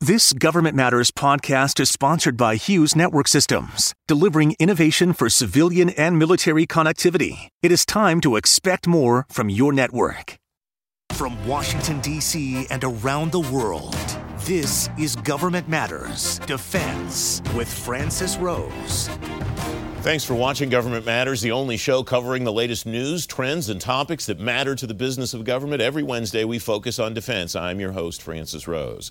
This Government Matters podcast is sponsored by Hughes Network Systems, delivering innovation for civilian and military connectivity. It is time to expect more from your network. From Washington, D.C. and around the world, this is Government Matters Defense with Francis Rose. Thanks for watching Government Matters, the only show covering the latest news, trends, and topics that matter to the business of government. Every Wednesday, we focus on defense. I'm your host, Francis Rose.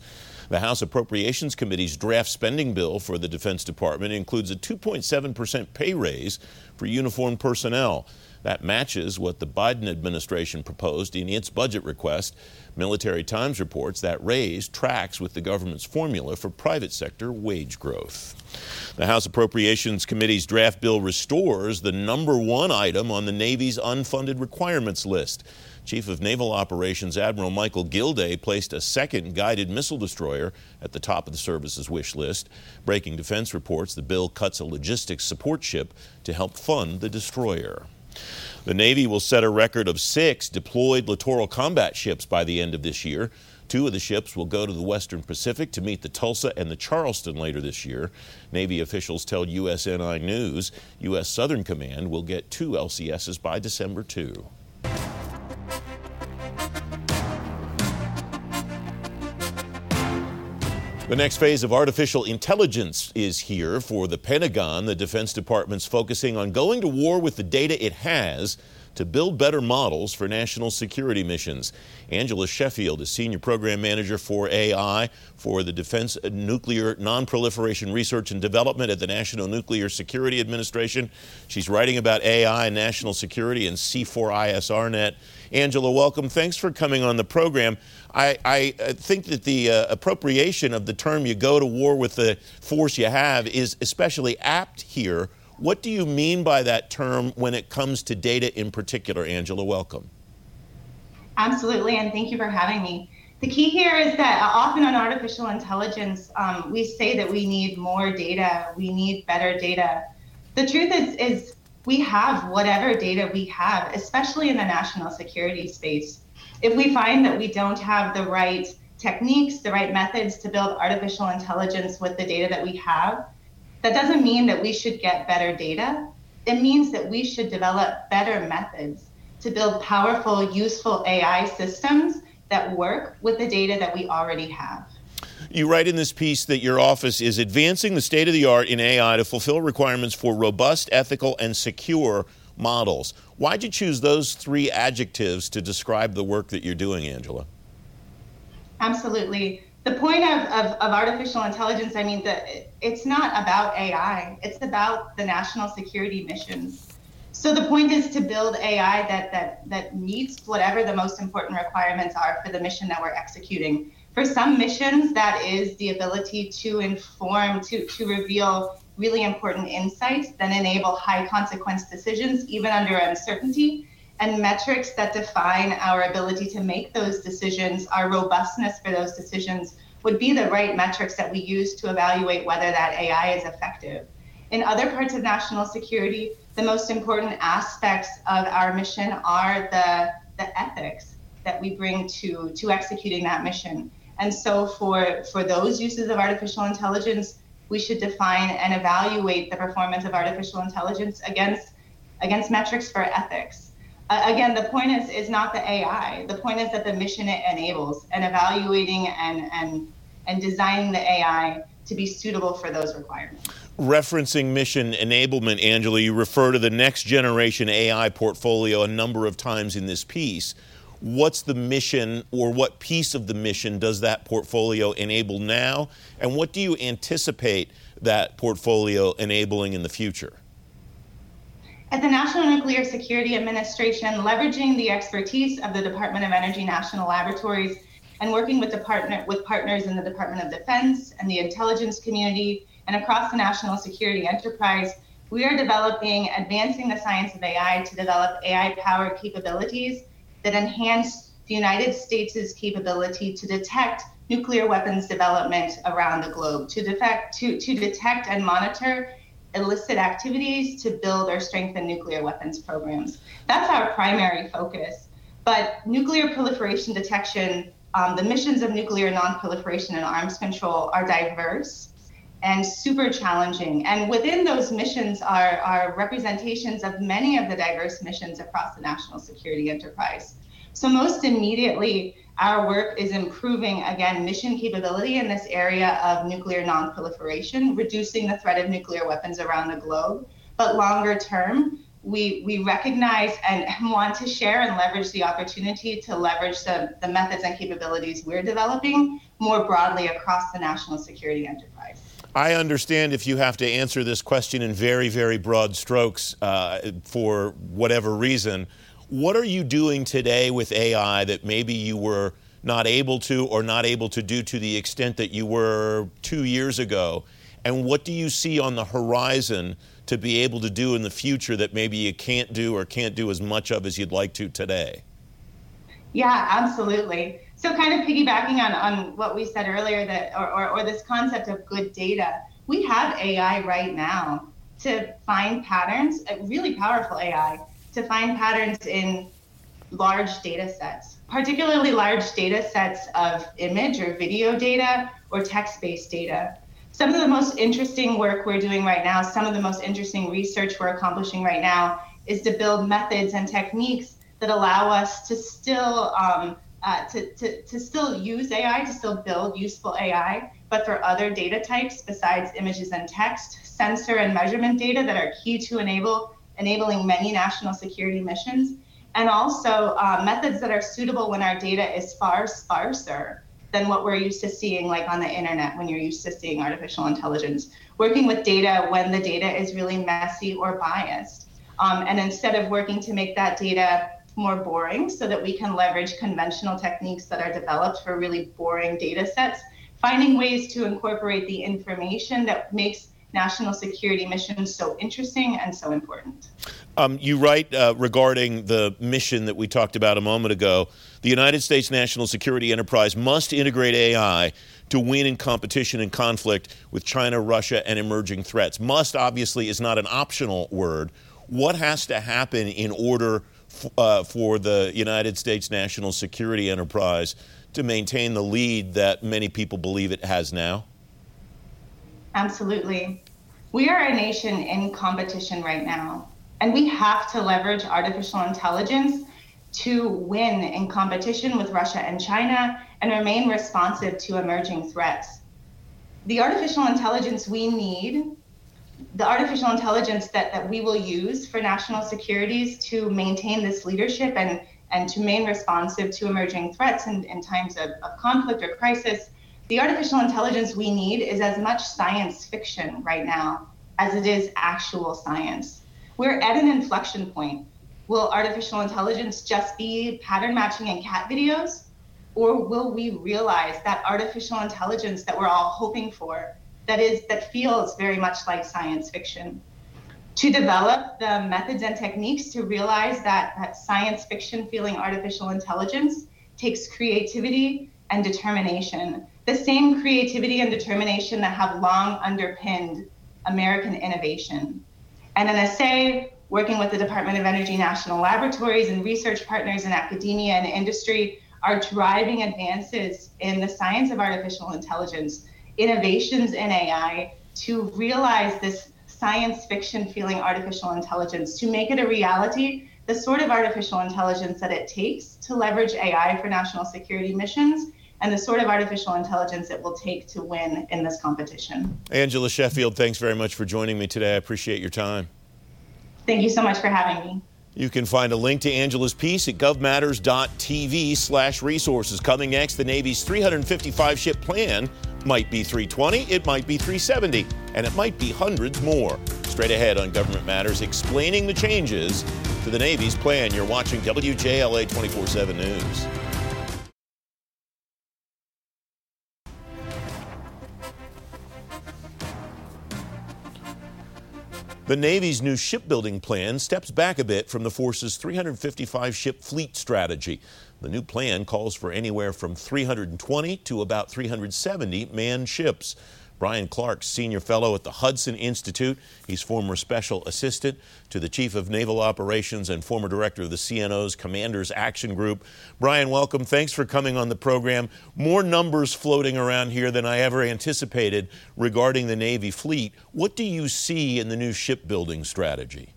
The House Appropriations Committee's draft spending bill for the Defense Department includes a 2.7% pay raise for uniformed personnel. That matches what the Biden administration proposed in its budget request. Military Times reports that raise tracks with the government's formula for private sector wage growth. The House Appropriations Committee's draft bill restores the number one item on the Navy's unfunded requirements list. Chief of Naval Operations Admiral Michael Gilday placed a second guided missile destroyer at the top of the service's wish list. Breaking Defense reports the bill cuts a logistics support ship to help fund the destroyer. The Navy will set a record of six deployed littoral combat ships by the end of this year. Two of the ships will go to the Western Pacific to meet the Tulsa and the Charleston later this year. Navy officials tell USNI News U.S. Southern Command will get two LCSs by December 2. The next phase of artificial intelligence is here for the Pentagon. The Defense Department's focusing on going to war with the data it has to build better models for national security missions. Angela Sheffield is Senior Program Manager for AI for the Defense Nuclear Nonproliferation Research and Development at the National Nuclear Security Administration. She's writing about AI and national security and C4ISRNet. Angela, welcome. Thanks for coming on the program. I, I think that the uh, appropriation of the term you go to war with the force you have is especially apt here. What do you mean by that term when it comes to data in particular, Angela? Welcome. Absolutely, and thank you for having me. The key here is that uh, often on artificial intelligence, um, we say that we need more data, we need better data. The truth is, is we have whatever data we have, especially in the national security space. If we find that we don't have the right techniques, the right methods to build artificial intelligence with the data that we have, that doesn't mean that we should get better data. It means that we should develop better methods to build powerful, useful AI systems that work with the data that we already have. You write in this piece that your office is advancing the state of the art in AI to fulfill requirements for robust, ethical, and secure models. Why'd you choose those three adjectives to describe the work that you're doing, Angela? Absolutely. The point of, of, of artificial intelligence, I mean, the, it's not about AI, it's about the national security missions. So the point is to build AI that, that, that meets whatever the most important requirements are for the mission that we're executing for some missions, that is the ability to inform, to, to reveal really important insights that enable high consequence decisions, even under uncertainty, and metrics that define our ability to make those decisions, our robustness for those decisions, would be the right metrics that we use to evaluate whether that AI is effective. In other parts of national security, the most important aspects of our mission are the, the ethics that we bring to, to executing that mission. And so for, for those uses of artificial intelligence, we should define and evaluate the performance of artificial intelligence against, against metrics for ethics. Uh, again, the point is, is not the AI. The point is that the mission it enables and evaluating and, and, and designing the AI to be suitable for those requirements. Referencing mission enablement, Angela, you refer to the next generation AI portfolio a number of times in this piece what's the mission or what piece of the mission does that portfolio enable now? And what do you anticipate that portfolio enabling in the future? At the National Nuclear Security Administration, leveraging the expertise of the Department of Energy National Laboratories and working with, partner, with partners in the Department of Defense and the intelligence community and across the national security enterprise, we are developing, advancing the science of AI to develop AI powered capabilities that enhance the United States' capability to detect nuclear weapons development around the globe, to, defect, to, to detect and monitor illicit activities to build or strengthen nuclear weapons programs. That's our primary focus. But nuclear proliferation detection um, the missions of nuclear nonproliferation and arms control are diverse and super challenging. And within those missions are, are representations of many of the diverse missions across the national security enterprise. So, most immediately, our work is improving, again, mission capability in this area of nuclear nonproliferation, reducing the threat of nuclear weapons around the globe. But longer term, we, we recognize and want to share and leverage the opportunity to leverage the, the methods and capabilities we're developing more broadly across the national security enterprise. I understand if you have to answer this question in very, very broad strokes uh, for whatever reason. What are you doing today with AI that maybe you were not able to or not able to do to the extent that you were two years ago? And what do you see on the horizon to be able to do in the future that maybe you can't do or can't do as much of as you'd like to today? Yeah, absolutely. So, kind of piggybacking on, on what we said earlier, that or, or, or this concept of good data, we have AI right now to find patterns, really powerful AI, to find patterns in large data sets, particularly large data sets of image or video data or text based data. Some of the most interesting work we're doing right now, some of the most interesting research we're accomplishing right now, is to build methods and techniques that allow us to still um, uh, to, to, to still use AI, to still build useful AI, but for other data types besides images and text, sensor and measurement data that are key to enable enabling many national security missions, and also uh, methods that are suitable when our data is far sparser than what we're used to seeing, like on the internet when you're used to seeing artificial intelligence. Working with data when the data is really messy or biased. Um, and instead of working to make that data more boring so that we can leverage conventional techniques that are developed for really boring data sets, finding ways to incorporate the information that makes national security missions so interesting and so important. Um, you write uh, regarding the mission that we talked about a moment ago the United States national security enterprise must integrate AI to win in competition and conflict with China, Russia, and emerging threats. Must obviously is not an optional word. What has to happen in order uh, for the United States national security enterprise to maintain the lead that many people believe it has now? Absolutely. We are a nation in competition right now, and we have to leverage artificial intelligence to win in competition with Russia and China and remain responsive to emerging threats. The artificial intelligence we need the artificial intelligence that, that we will use for national securities to maintain this leadership and, and to remain responsive to emerging threats in, in times of, of conflict or crisis, the artificial intelligence we need is as much science fiction right now as it is actual science. We're at an inflection point. Will artificial intelligence just be pattern matching in cat videos? Or will we realize that artificial intelligence that we're all hoping for that is that feels very much like science fiction. To develop the methods and techniques to realize that that science fiction feeling artificial intelligence takes creativity and determination. The same creativity and determination that have long underpinned american innovation. And NNSA, working with the department of energy national laboratories and research partners in academia and industry are driving advances in the science of artificial intelligence innovations in AI to realize this science fiction feeling artificial intelligence, to make it a reality, the sort of artificial intelligence that it takes to leverage AI for national security missions and the sort of artificial intelligence it will take to win in this competition. Angela Sheffield, thanks very much for joining me today. I appreciate your time. Thank you so much for having me. You can find a link to Angela's piece at govmatters.tv slash resources. Coming next, the Navy's 355 ship plan might be 320, it might be 370, and it might be hundreds more. Straight ahead on Government Matters, explaining the changes to the Navy's plan. You're watching WJLA 24 7 News. The Navy's new shipbuilding plan steps back a bit from the force's 355 ship fleet strategy. The new plan calls for anywhere from 320 to about 370 manned ships. Brian Clark, Senior Fellow at the Hudson Institute. He's former Special Assistant to the Chief of Naval Operations and former Director of the CNO's Commanders Action Group. Brian, welcome. Thanks for coming on the program. More numbers floating around here than I ever anticipated regarding the Navy fleet. What do you see in the new shipbuilding strategy?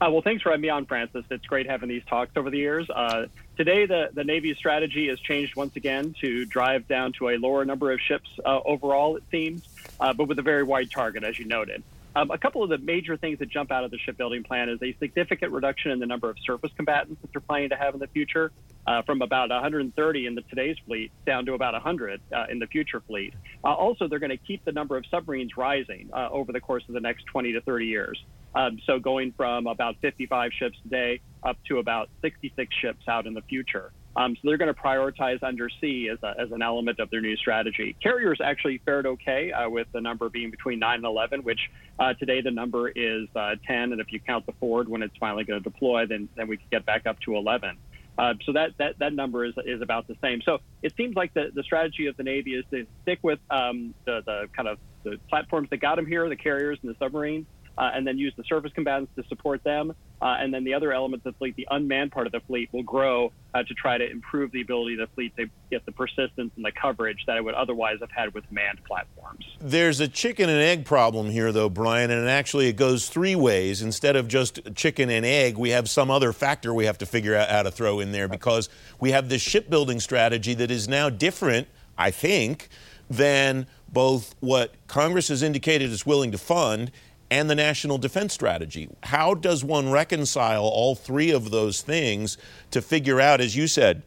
Uh, well, thanks for having me on, Francis. It's great having these talks over the years. Uh, today, the, the Navy's strategy has changed once again to drive down to a lower number of ships uh, overall, it seems, uh, but with a very wide target, as you noted. Um, a couple of the major things that jump out of the shipbuilding plan is a significant reduction in the number of surface combatants that they're planning to have in the future, uh, from about 130 in the today's fleet down to about 100 uh, in the future fleet. Uh, also, they're going to keep the number of submarines rising uh, over the course of the next 20 to 30 years. Um, so going from about 55 ships today up to about 66 ships out in the future. Um, so they're going to prioritize undersea as, a, as an element of their new strategy. Carriers actually fared okay uh, with the number being between 9 and 11, which uh, today the number is uh, 10. And if you count the Ford when it's finally going to deploy, then, then we can get back up to 11. Uh, so that, that, that number is, is about the same. So it seems like the, the strategy of the Navy is to stick with um, the, the kind of the platforms that got them here, the carriers and the submarines, uh, and then use the surface combatants to support them. Uh, and then the other elements of the fleet, the unmanned part of the fleet, will grow uh, to try to improve the ability of the fleet to get the persistence and the coverage that it would otherwise have had with manned platforms. There's a chicken and egg problem here, though, Brian, and actually it goes three ways. Instead of just chicken and egg, we have some other factor we have to figure out how to throw in there because we have this shipbuilding strategy that is now different, I think, than both what Congress has indicated is willing to fund and the national defense strategy. How does one reconcile all three of those things to figure out, as you said,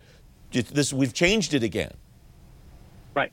this we've changed it again? Right.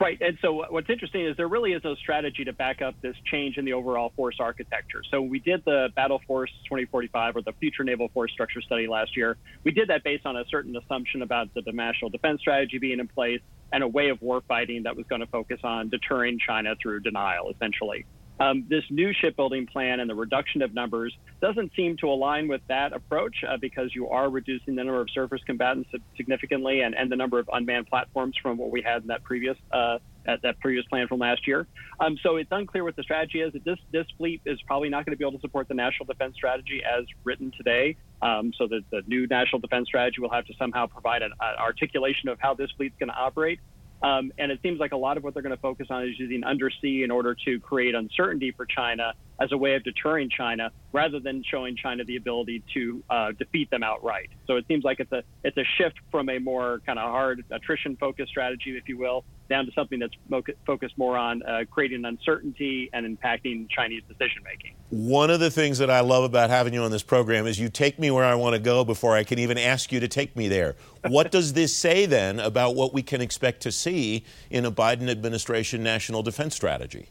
Right. And so what's interesting is there really is no strategy to back up this change in the overall force architecture. So we did the Battle Force 2045 or the Future Naval Force Structure Study last year. We did that based on a certain assumption about the, the national defense strategy being in place and a way of warfighting that was going to focus on deterring China through denial, essentially. Um, this new shipbuilding plan and the reduction of numbers doesn't seem to align with that approach uh, because you are reducing the number of surface combatants significantly and, and the number of unmanned platforms from what we had in that previous uh, at that previous plan from last year. Um, so it's unclear what the strategy is. This this fleet is probably not going to be able to support the national defense strategy as written today. Um, so the, the new national defense strategy will have to somehow provide an, an articulation of how this fleet's going to operate. Um, and it seems like a lot of what they're going to focus on is using undersea in order to create uncertainty for China as a way of deterring China, rather than showing China the ability to uh, defeat them outright. So it seems like it's a it's a shift from a more kind of hard attrition focused strategy, if you will, down to something that's focused more on uh, creating uncertainty and impacting Chinese decision making. One of the things that I love about having you on this program is you take me where I want to go before I can even ask you to take me there. What does this say then about what we can expect to see in a Biden administration national defense strategy?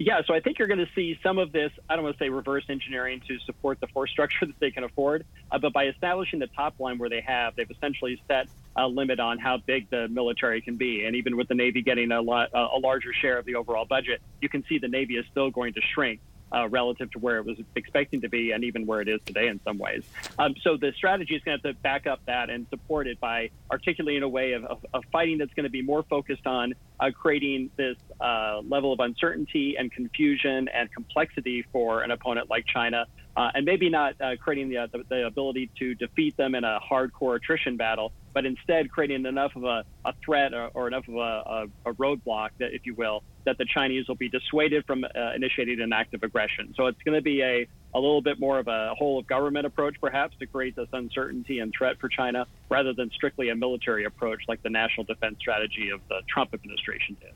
Yeah, so I think you're going to see some of this, I don't want to say reverse engineering to support the force structure that they can afford, uh, but by establishing the top line where they have, they've essentially set a limit on how big the military can be. And even with the Navy getting a, lot, a larger share of the overall budget, you can see the Navy is still going to shrink uh, relative to where it was expecting to be and even where it is today in some ways. Um, so the strategy is going to have to back up that and support it by articulating a way of, of, of fighting that's going to be more focused on uh, creating this uh, level of uncertainty and confusion and complexity for an opponent like China. Uh, and maybe not uh, creating the, the, the, ability to defeat them in a hardcore attrition battle, but instead creating enough of a, a threat or, or, enough of a, a, a roadblock, that, if you will, that the Chinese will be dissuaded from uh, initiating an act of aggression. So it's going to be a, a little bit more of a whole of government approach, perhaps, to create this uncertainty and threat for China, rather than strictly a military approach like the national defense strategy of the Trump administration did.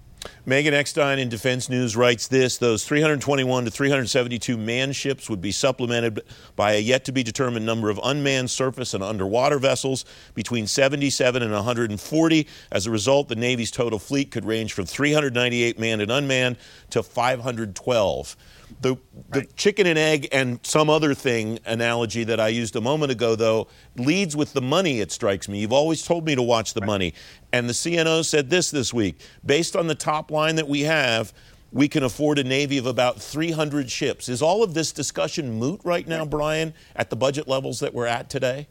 Megan Eckstein in Defense News writes this Those 321 to 372 manned ships would be supplemented by a yet to be determined number of unmanned surface and underwater vessels, between 77 and 140. As a result, the Navy's total fleet could range from 398 manned and unmanned to 512 the the right. chicken and egg and some other thing analogy that I used a moment ago though leads with the money it strikes me. You've always told me to watch the right. money. And the CNO said this this week, based on the top line that we have, we can afford a navy of about 300 ships. Is all of this discussion moot right now, Brian, at the budget levels that we're at today?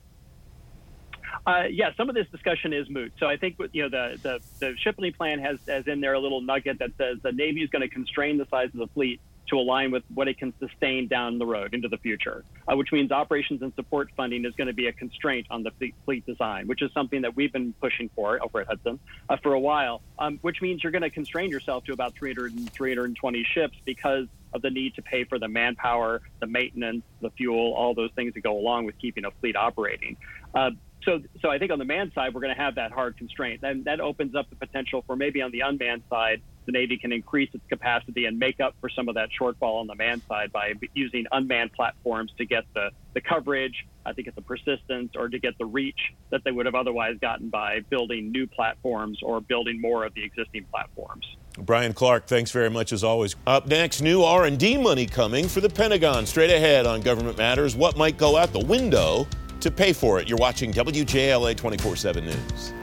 Uh, yeah, some of this discussion is moot. So I think you know the the, the shipbuilding plan has has in there a little nugget that says the Navy is going to constrain the size of the fleet to align with what it can sustain down the road into the future, uh, which means operations and support funding is going to be a constraint on the fleet, design, which is something that we've been pushing for over at Hudson uh, for a while, um, which means you're going to constrain yourself to about 300 and 320 ships because of the need to pay for the manpower, the maintenance, the fuel, all those things that go along with keeping a fleet operating. Uh, so, so I think on the manned side, we're going to have that hard constraint. Then that opens up the potential for maybe on the unmanned side, the Navy can increase its capacity and make up for some of that shortfall on the manned side by using unmanned platforms to get the, the coverage, I think, it's the persistence, or to get the reach that they would have otherwise gotten by building new platforms or building more of the existing platforms. Brian Clark, thanks very much as always. Up next, new R&D money coming for the Pentagon. Straight ahead on Government Matters, what might go out the window to pay for it. You're watching WJLA 24/7 News.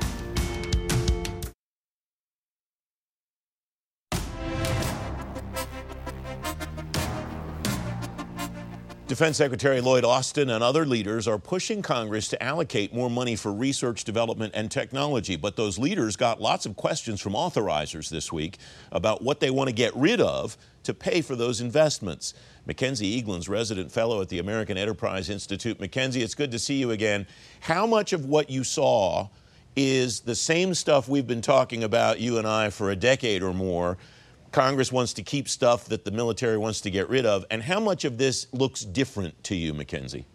Defense Secretary Lloyd Austin and other leaders are pushing Congress to allocate more money for research, development, and technology. But those leaders got lots of questions from authorizers this week about what they want to get rid of to pay for those investments. Mackenzie Eaglen's resident fellow at the American Enterprise Institute. Mackenzie, it's good to see you again. How much of what you saw is the same stuff we've been talking about, you and I, for a decade or more? Congress wants to keep stuff that the military wants to get rid of. And how much of this looks different to you, Mackenzie?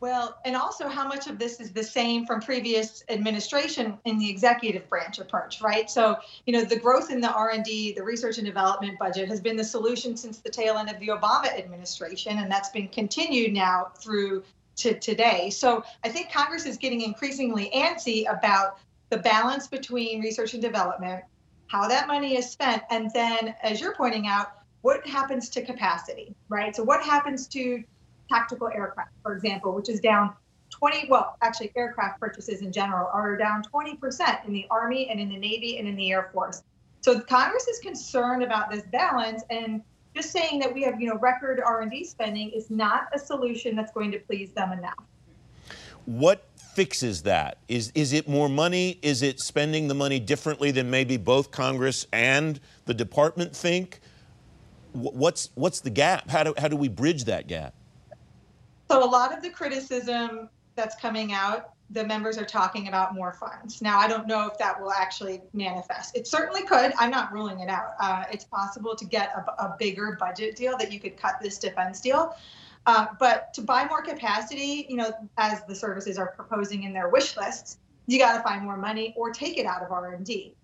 Well, and also how much of this is the same from previous administration in the executive branch approach, right? So, you know, the growth in the R&D, the research and development budget has been the solution since the tail end of the Obama administration, and that's been continued now through to today. So, I think Congress is getting increasingly antsy about the balance between research and development how that money is spent, and then, as you're pointing out, what happens to capacity, right? So, what happens to tactical aircraft, for example, which is down 20, well, actually, aircraft purchases in general are down 20% in the Army and in the Navy and in the Air Force. So, Congress is concerned about this balance, and just saying that we have, you know, record R&D spending is not a solution that's going to please them enough. What fixes that? Is, is it more money? Is it spending the money differently than maybe both Congress and the department think? What's, what's the gap? How do, how do we bridge that gap? So, a lot of the criticism that's coming out, the members are talking about more funds. Now, I don't know if that will actually manifest. It certainly could. I'm not ruling it out. Uh, it's possible to get a, a bigger budget deal that you could cut this defense deal. Uh, but to buy more capacity, you know, as the services are proposing in their wish lists, you got to find more money or take it out of R&D.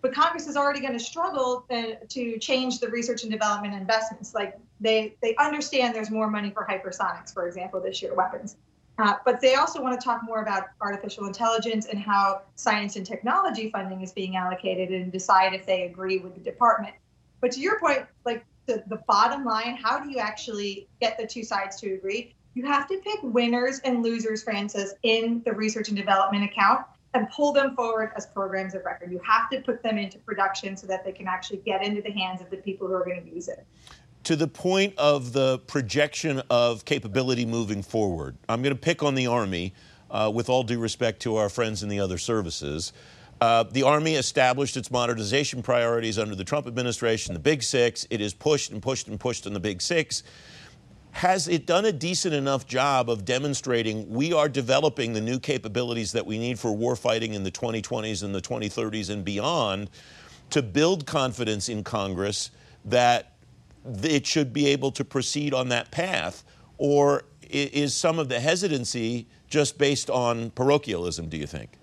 But Congress is already going to struggle uh, to change the research and development investments. Like they they understand there's more money for hypersonics, for example, this year weapons. Uh, but they also want to talk more about artificial intelligence and how science and technology funding is being allocated and decide if they agree with the department. But to your point, like the, the bottom line how do you actually get the two sides to agree? You have to pick winners and losers francis in the research and development account and pull them forward as programs of record. You have to put them into production so that they can actually get into the hands of the people who are going to use it. To the point of the projection of capability moving forward i'm going to pick on the army uh, with all due respect to our friends in the other services uh, the Army established its modernization priorities under the Trump administration, the Big Six. It is pushed and pushed and pushed on the Big Six. Has it done a decent enough job of demonstrating we are developing the new capabilities that we need for warfighting in the 2020s and the 2030s and beyond to build confidence in Congress that it should be able to proceed on that path? Or is some of the hesitancy just based on parochialism, do you think?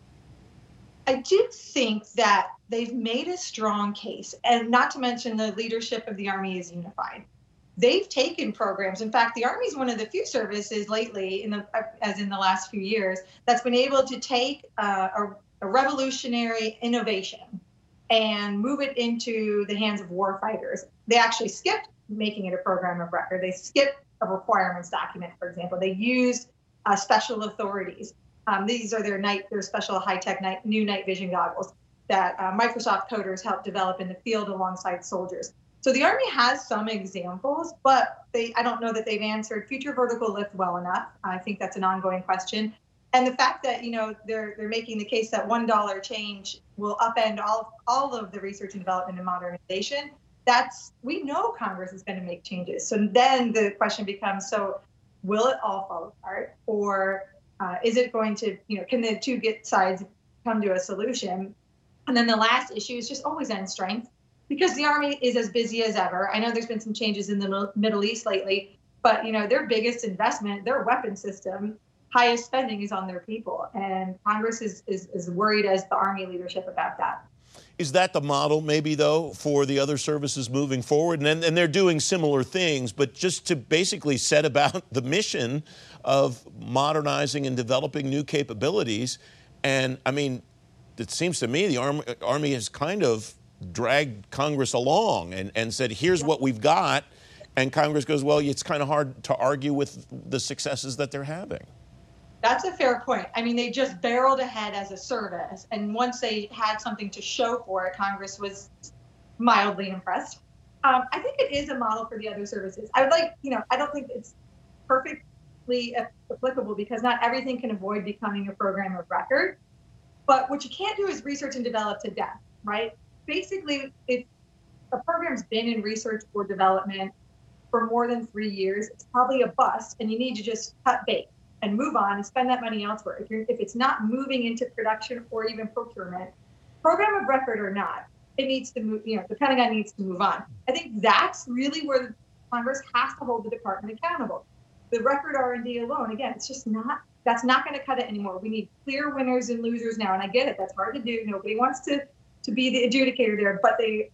I do think that they've made a strong case, and not to mention the leadership of the Army is unified. They've taken programs. In fact, the Army is one of the few services lately, in the as in the last few years, that's been able to take uh, a, a revolutionary innovation and move it into the hands of warfighters. They actually skipped making it a program of record. They skipped a requirements document, for example. They used uh, special authorities. Um, these are their night, their special high-tech night, new night vision goggles that uh, Microsoft coders help develop in the field alongside soldiers. So the Army has some examples, but they I don't know that they've answered future vertical lift well enough. I think that's an ongoing question. And the fact that you know they're they're making the case that one dollar change will upend all all of the research and development and modernization, that's we know Congress is going to make changes. So then the question becomes: so will it all fall apart, or uh, is it going to you know can the two get sides come to a solution? And then the last issue is just always end strength because the army is as busy as ever. I know there's been some changes in the Middle East lately, but you know their biggest investment, their weapon system, highest spending is on their people, and Congress is is, is worried as the army leadership about that. Is that the model, maybe, though, for the other services moving forward? And, and they're doing similar things, but just to basically set about the mission of modernizing and developing new capabilities. And I mean, it seems to me the Army, Army has kind of dragged Congress along and, and said, here's what we've got. And Congress goes, well, it's kind of hard to argue with the successes that they're having. That's a fair point. I mean, they just barreled ahead as a service. And once they had something to show for it, Congress was mildly impressed. Um, I think it is a model for the other services. I would like, you know, I don't think it's perfectly applicable because not everything can avoid becoming a program of record. But what you can't do is research and develop to death, right? basically, if a program's been in research or development for more than three years, it's probably a bust, and you need to just cut bait and move on and spend that money elsewhere. If, you're, if it's not moving into production or even procurement, program of record or not, it needs to move. You know, the Pentagon needs to move on. I think that's really where Congress has to hold the department accountable. The record R&D alone, again, it's just not. That's not going to cut it anymore. We need clear winners and losers now, and I get it. That's hard to do. Nobody wants to to be the adjudicator there, but they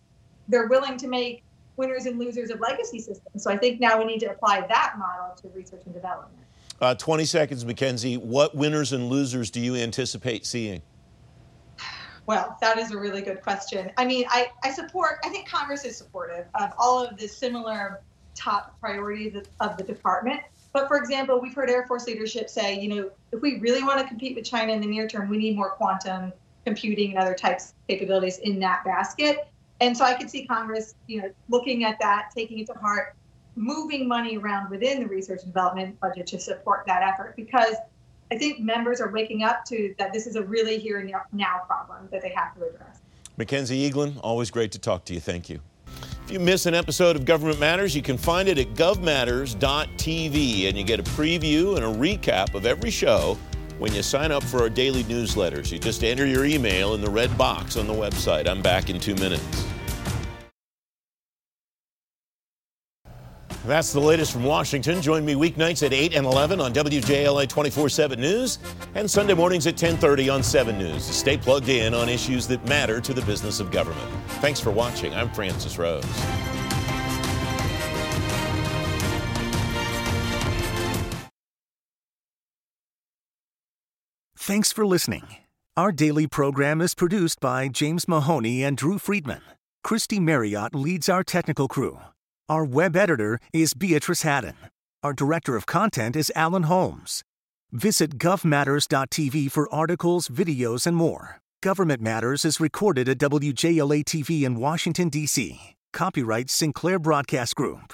they're willing to make winners and losers of legacy systems. So I think now we need to apply that model to research and development. Uh, 20 seconds, Mackenzie. What winners and losers do you anticipate seeing? Well, that is a really good question. I mean, I, I support, I think Congress is supportive of all of the similar top priorities of, the department. But for example, we've heard Air Force leadership say, you know, if we really want to compete with China in the near term, we need more quantum computing and other types of capabilities in that basket. And so I could see Congress, you know, looking at that, taking it to heart, moving money around within the research and development budget to support that effort because I think members are waking up to that this is a really here and now problem that they have to address. Mackenzie Eaglen, always great to talk to you. Thank you. If you miss an episode of Government Matters, you can find it at govmatters.tv and you get a preview and a recap of every show when you sign up for our daily newsletters. You just enter your email in the red box on the website. I'm back in two minutes. That's the latest from Washington. Join me weeknights at 8 and 11 on WJLA 24/7 News and Sunday mornings at 10:30 on 7 News. Stay plugged in on issues that matter to the business of government. Thanks for watching. I'm Francis Rose. Thanks for listening. Our daily program is produced by James Mahoney and Drew Friedman. Christy Marriott leads our technical crew. Our web editor is Beatrice Haddon. Our director of content is Alan Holmes. Visit govmatters.tv for articles, videos, and more. Government Matters is recorded at WJLA TV in Washington, D.C. Copyright Sinclair Broadcast Group.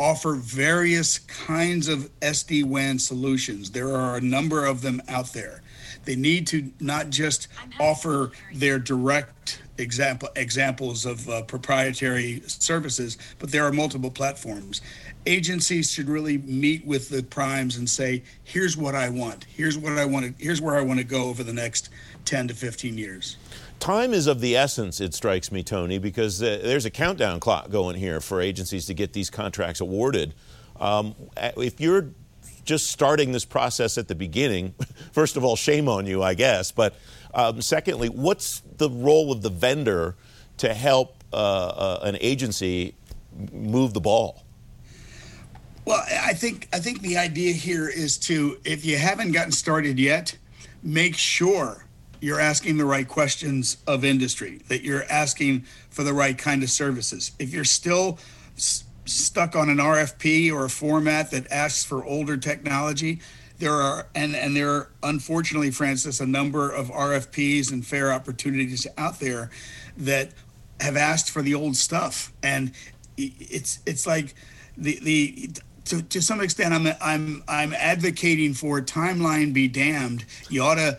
offer various kinds of SD WAN solutions. There are a number of them out there. They need to not just offer their direct example examples of uh, proprietary services, but there are multiple platforms. Agencies should really meet with the primes and say, "Here's what I want. Here's what I want. To, here's where I want to go over the next 10 to 15 years." Time is of the essence, it strikes me, Tony, because uh, there's a countdown clock going here for agencies to get these contracts awarded. Um, if you're just starting this process at the beginning, first of all, shame on you, I guess. But um, secondly, what's the role of the vendor to help uh, uh, an agency move the ball? Well, I think I think the idea here is to, if you haven't gotten started yet, make sure you're asking the right questions of industry, that you're asking for the right kind of services. If you're still s- stuck on an RFP or a format that asks for older technology, there are and and there are unfortunately, Francis, a number of RFPs and fair opportunities out there that have asked for the old stuff, and it's it's like the the to, to some extent, I'm I'm I'm advocating for timeline be damned. You ought to